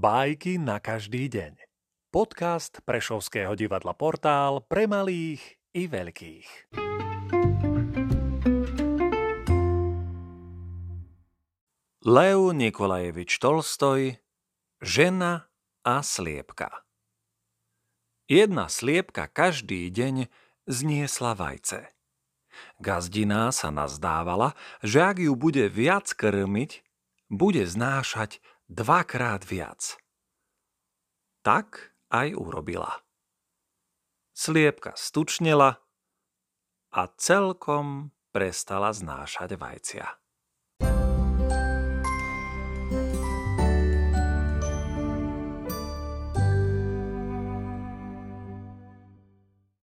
Bajky na každý deň. Podcast Prešovského divadla Portál pre malých i veľkých. Lev Nikolajevič Tolstoj Žena a sliepka Jedna sliepka každý deň zniesla vajce. Gazdina sa nazdávala, že ak ju bude viac krmiť, bude znášať dvakrát viac. Tak aj urobila. Sliepka stučnela a celkom prestala znášať vajcia.